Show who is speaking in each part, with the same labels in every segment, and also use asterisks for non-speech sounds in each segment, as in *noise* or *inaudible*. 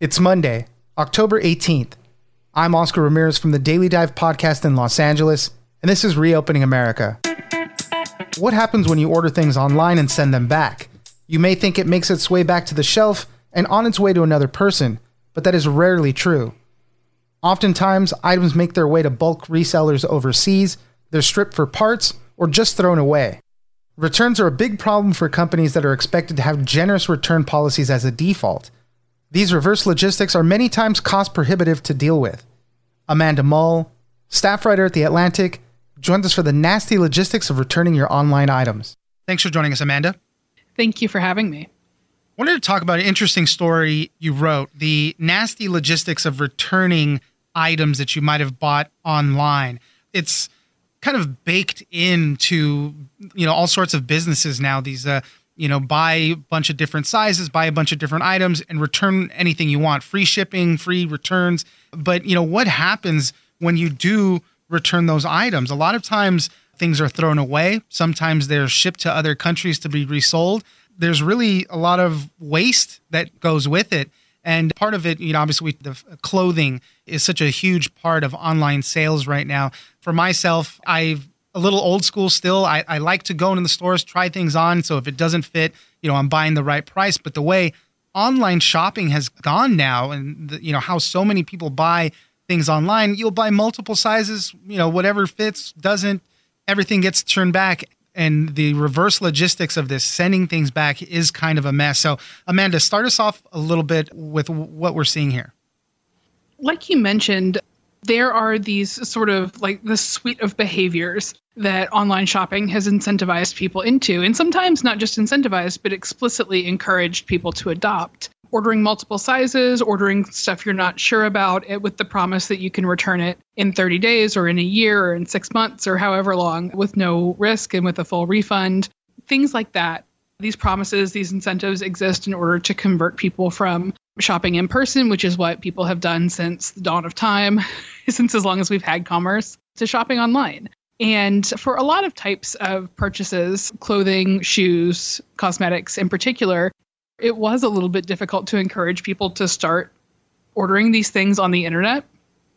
Speaker 1: It's Monday, October 18th. I'm Oscar Ramirez from the Daily Dive podcast in Los Angeles, and this is Reopening America. What happens when you order things online and send them back? You may think it makes its way back to the shelf and on its way to another person, but that is rarely true. Oftentimes, items make their way to bulk resellers overseas, they're stripped for parts, or just thrown away. Returns are a big problem for companies that are expected to have generous return policies as a default. These reverse logistics are many times cost prohibitive to deal with. Amanda Mull, staff writer at The Atlantic, joins us for the nasty logistics of returning your online items. Thanks for joining us, Amanda.
Speaker 2: Thank you for having me. I
Speaker 1: wanted to talk about an interesting story you wrote the nasty logistics of returning items that you might have bought online. It's kind of baked into you know all sorts of businesses now these uh, you know, buy a bunch of different sizes, buy a bunch of different items, and return anything you want. Free shipping, free returns. But, you know, what happens when you do return those items? A lot of times things are thrown away. Sometimes they're shipped to other countries to be resold. There's really a lot of waste that goes with it. And part of it, you know, obviously the clothing is such a huge part of online sales right now. For myself, I've a little old school still. I, I like to go into the stores, try things on. So if it doesn't fit, you know, I'm buying the right price. But the way online shopping has gone now, and the, you know how so many people buy things online, you'll buy multiple sizes. You know, whatever fits doesn't. Everything gets turned back, and the reverse logistics of this sending things back is kind of a mess. So, Amanda, start us off a little bit with what we're seeing here.
Speaker 2: Like you mentioned, there are these sort of like the suite of behaviors that online shopping has incentivized people into, and sometimes not just incentivized, but explicitly encouraged people to adopt. Ordering multiple sizes, ordering stuff you're not sure about, it, with the promise that you can return it in 30 days or in a year or in six months or however long with no risk and with a full refund. Things like that. These promises, these incentives exist in order to convert people from shopping in person, which is what people have done since the dawn of time, *laughs* since as long as we've had commerce, to shopping online. And for a lot of types of purchases, clothing, shoes, cosmetics in particular, it was a little bit difficult to encourage people to start ordering these things on the internet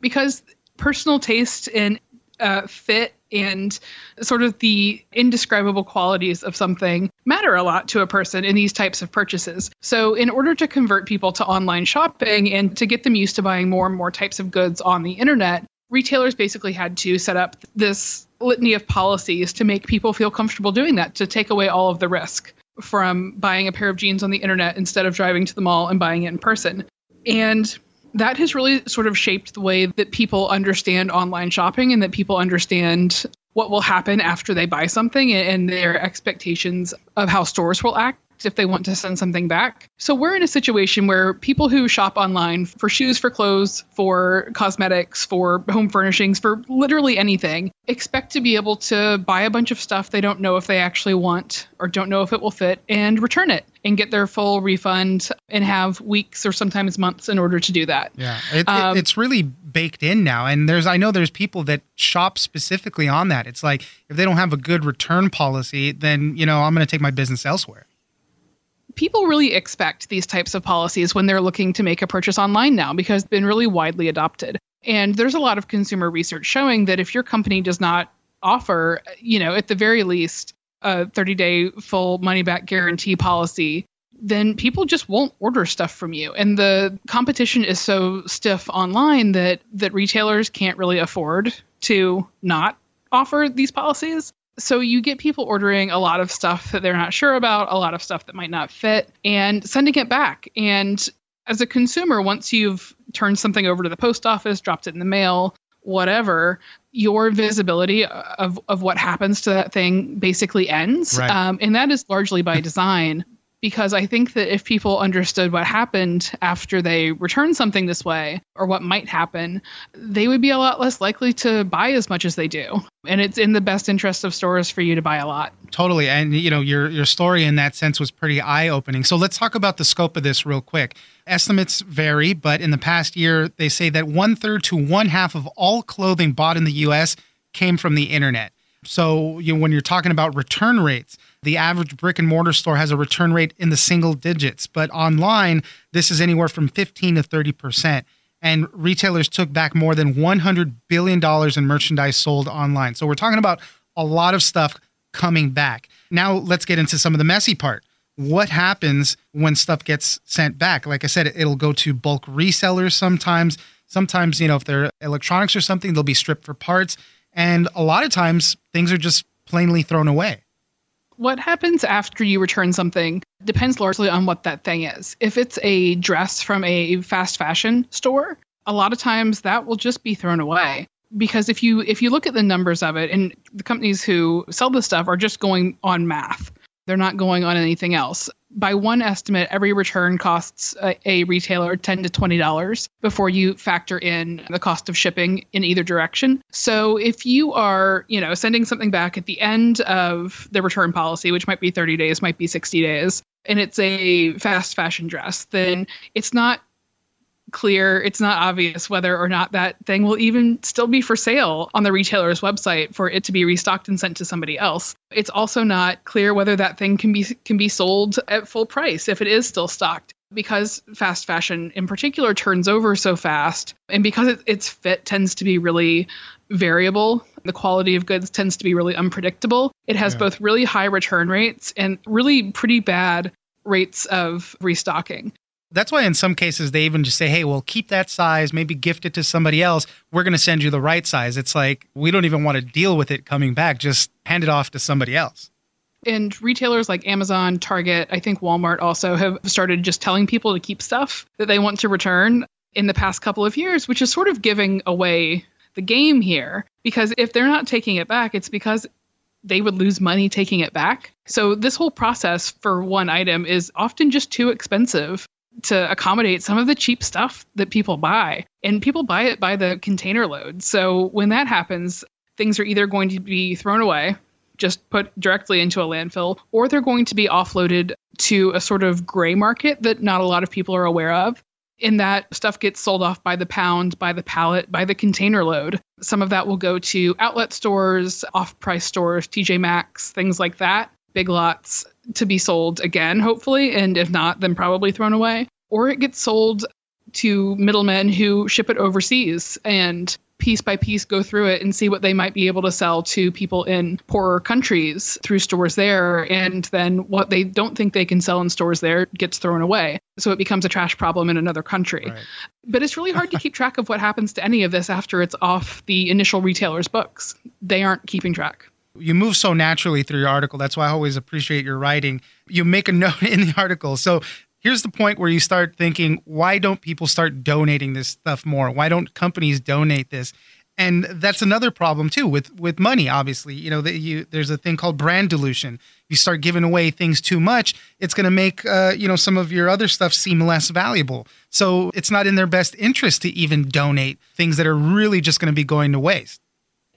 Speaker 2: because personal taste and uh, fit and sort of the indescribable qualities of something matter a lot to a person in these types of purchases. So, in order to convert people to online shopping and to get them used to buying more and more types of goods on the internet, retailers basically had to set up this litany of policies to make people feel comfortable doing that, to take away all of the risk from buying a pair of jeans on the internet instead of driving to the mall and buying it in person. And that has really sort of shaped the way that people understand online shopping and that people understand what will happen after they buy something and their expectations of how stores will act if they want to send something back. So we're in a situation where people who shop online for shoes, for clothes, for cosmetics, for home furnishings, for literally anything, expect to be able to buy a bunch of stuff they don't know if they actually want or don't know if it will fit and return it and get their full refund and have weeks or sometimes months in order to do that.
Speaker 1: Yeah, it, um, it, it's really baked in now, and there's I know there's people that shop specifically on that. It's like if they don't have a good return policy, then you know I'm going to take my business elsewhere.
Speaker 2: People really expect these types of policies when they're looking to make a purchase online now because it's been really widely adopted. And there's a lot of consumer research showing that if your company does not offer, you know, at the very least, a 30 day full money back guarantee policy, then people just won't order stuff from you. And the competition is so stiff online that that retailers can't really afford to not offer these policies. So you get people ordering a lot of stuff that they're not sure about, a lot of stuff that might not fit, and sending it back. And as a consumer, once you've turned something over to the post office, dropped it in the mail, whatever, your visibility of, of what happens to that thing basically ends. Right. Um, and that is largely by *laughs* design because I think that if people understood what happened after they returned something this way or what might happen, they would be a lot less likely to buy as much as they do. And it's in the best interest of stores for you to buy a lot.
Speaker 1: Totally. And you know, your your story in that sense was pretty eye-opening. So let's talk about the scope of this real quick. Estimates vary, but in the past year, they say that one third to one half of all clothing bought in the US came from the internet. So you know, when you're talking about return rates, the average brick and mortar store has a return rate in the single digits, but online, this is anywhere from 15 to 30%. And retailers took back more than $100 billion in merchandise sold online. So we're talking about a lot of stuff coming back. Now, let's get into some of the messy part. What happens when stuff gets sent back? Like I said, it'll go to bulk resellers sometimes. Sometimes, you know, if they're electronics or something, they'll be stripped for parts. And a lot of times, things are just plainly thrown away.
Speaker 2: What happens after you return something depends largely on what that thing is. If it's a dress from a fast fashion store, a lot of times that will just be thrown away because if you if you look at the numbers of it and the companies who sell this stuff are just going on math they're not going on anything else. By one estimate, every return costs a, a, retailer 10 to $20 before you factor in the cost of shipping in either direction. So if you are, you know, sending something back at the end of the return policy, which might be 30 days, might be 60 days, and it's a fast fashion dress, then it's not clear, it's not obvious whether or not that thing will even still be for sale on the retailer's website for it to be restocked and sent to somebody else. It's also not clear whether that thing can be can be sold at full price if it is still stocked because fast fashion in particular turns over so fast and because it, its fit tends to be really variable the quality of goods tends to be really unpredictable it has yeah. both really high return rates and really pretty bad rates of restocking
Speaker 1: that's why in some cases they even just say, "Hey, well, keep that size, maybe gift it to somebody else. We're going to send you the right size." It's like we don't even want to deal with it coming back. Just hand it off to somebody else.
Speaker 2: And retailers like Amazon, Target, I think Walmart also have started just telling people to keep stuff that they want to return in the past couple of years, which is sort of giving away the game here. Because if they're not taking it back, it's because they would lose money taking it back. So this whole process for one item is often just too expensive to accommodate some of the cheap stuff that people buy. And people buy it by the container load. So when that happens, things are either going to be thrown away, just put directly into a landfill, or they're going to be offloaded to a sort of gray market that not a lot of people are aware of. In that stuff gets sold off by the pound, by the pallet, by the container load. Some of that will go to outlet stores, off price stores, TJ Maxx, things like that, big lots to be sold again, hopefully. And if not, then probably thrown away. Or it gets sold to middlemen who ship it overseas and piece by piece go through it and see what they might be able to sell to people in poorer countries through stores there. And then what they don't think they can sell in stores there gets thrown away. So it becomes a trash problem in another country. Right. But it's really hard to keep track of what happens to any of this after it's off the initial retailer's books. They aren't keeping track.
Speaker 1: You move so naturally through your article. That's why I always appreciate your writing. You make a *laughs* note in the article. So here's the point where you start thinking, why don't people start donating this stuff more? Why don't companies donate this? and that's another problem too with with money obviously you know that you there's a thing called brand dilution you start giving away things too much it's going to make uh, you know some of your other stuff seem less valuable so it's not in their best interest to even donate things that are really just going to be going to waste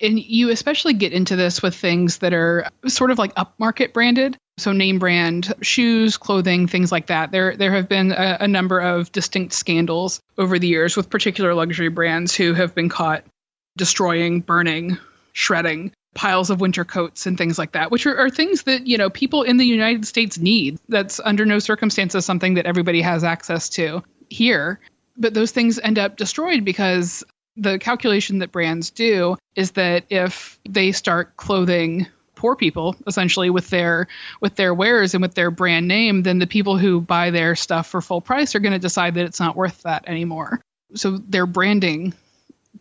Speaker 2: and you especially get into this with things that are sort of like upmarket branded so name brand shoes clothing things like that there there have been a, a number of distinct scandals over the years with particular luxury brands who have been caught destroying, burning, shredding piles of winter coats and things like that, which are, are, things that, you know, people in the United States need. That's under no circumstances something that everybody has access to here. But those things end up destroyed because the calculation that brands do is that if they start clothing poor people essentially with their with their wares and with their brand name then the people who buy their stuff for full price are going to decide that it's not worth that anymore so their branding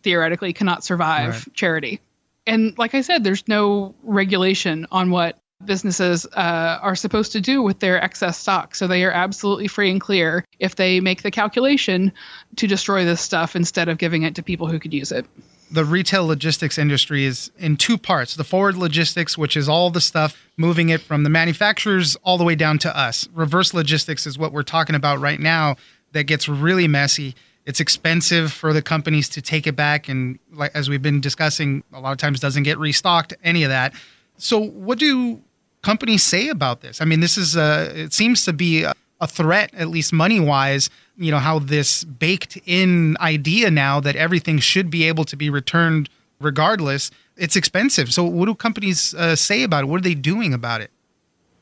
Speaker 2: theoretically cannot survive right. charity. And like I said, there's no regulation on what businesses uh, are supposed to do with their excess stock. So they are absolutely free and clear if they make the calculation to destroy this stuff instead of giving it to people who could use it.
Speaker 1: The retail logistics industry is in two parts the forward logistics, which is all the stuff moving it from the manufacturers all the way down to us. Reverse logistics is what we're talking about right now that gets really messy it's expensive for the companies to take it back and as we've been discussing a lot of times doesn't get restocked any of that so what do companies say about this? I mean this is a it seems to be a, a threat at least money wise you know how this baked in idea now that everything should be able to be returned regardless. It's expensive. So what do companies uh, say about it? What are they doing about it?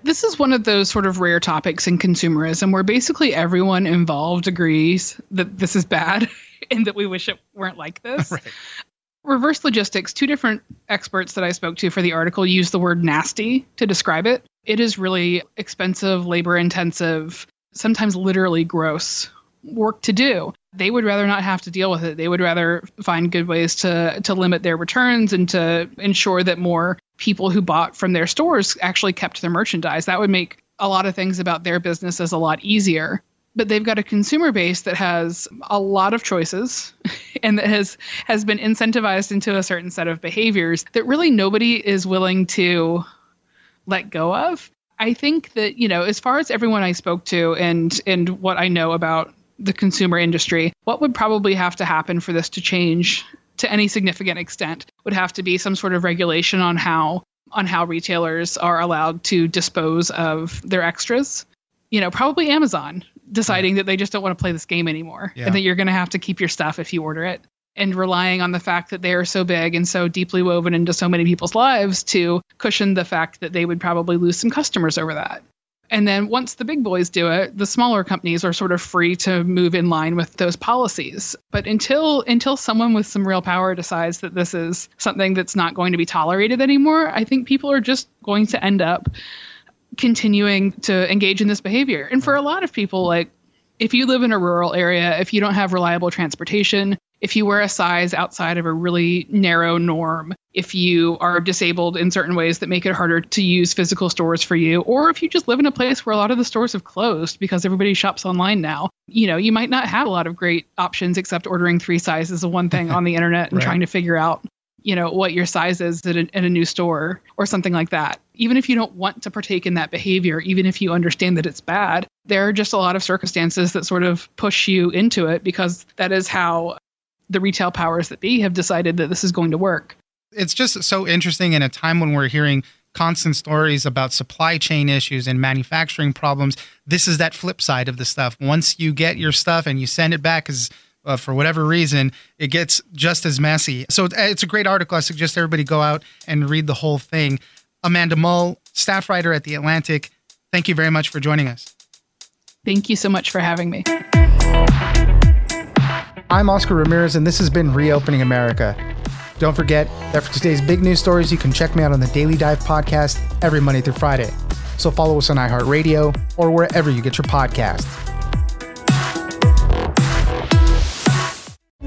Speaker 2: This is one of those sort of rare topics in consumerism where basically everyone involved agrees that this is bad *laughs* and that we wish it weren't like this. *laughs* Right. Reverse logistics, two different experts that I spoke to for the article use the word nasty to describe it. It is really expensive, labor intensive, sometimes literally gross work to do. They would rather not have to deal with it. They would rather find good ways to to limit their returns and to ensure that more people who bought from their stores actually kept their merchandise. That would make a lot of things about their businesses a lot easier. But they've got a consumer base that has a lot of choices *laughs* and that has has been incentivized into a certain set of behaviors that really nobody is willing to let go of. I think that, you know, as far as everyone I spoke to and and what I know about the consumer industry, what would probably have to happen for this to change to any significant extent would have to be some sort of regulation on how on how retailers are allowed to dispose of their extras. You know, probably Amazon deciding that they just don't want to play this game anymore yeah. and that you're going to have to keep your stuff if you order it and relying on the fact that they are so big and so deeply woven into so many people's lives to cushion the fact that they would probably lose some customers over that. And then once the big boys do it, the smaller companies are sort of free to move in line with those policies. But until until someone with some real power decides that this is something that's not going to be tolerated anymore, I think people are just going to end up continuing to engage in this behavior. And for a lot of people like if you live in a rural area, if you don't have reliable transportation, if you wear a size outside of a really narrow norm, if you are disabled in certain ways that make it harder to use physical stores for you, or if you just live in a place where a lot of the stores have closed because everybody shops online now, you know, you might not have a lot of great options except ordering three sizes of one thing on the internet and right. trying to figure out you know what your size is at a, at a new store or something like that even if you don't want to partake in that behavior even if you understand that it's bad there are just a lot of circumstances that sort of push you into it because that is how the retail powers that be have decided that this is going to work.
Speaker 1: It's just so interesting in a time when we're hearing constant stories about supply chain issues and manufacturing problems. This is that flip side of the stuff. Once you get your stuff and you send it back, because uh, for whatever reason, it gets just as messy. So it's a great article. I suggest everybody go out and read the whole thing. Amanda Mull, staff writer at The Atlantic, thank you very much for joining us.
Speaker 2: Thank you so much for having me.
Speaker 1: I'm Oscar Ramirez, and this has been Reopening America. Don't forget that for today's big news stories, you can check me out on the Daily Dive podcast every Monday through Friday. So follow us on iHeartRadio or wherever you get your podcasts.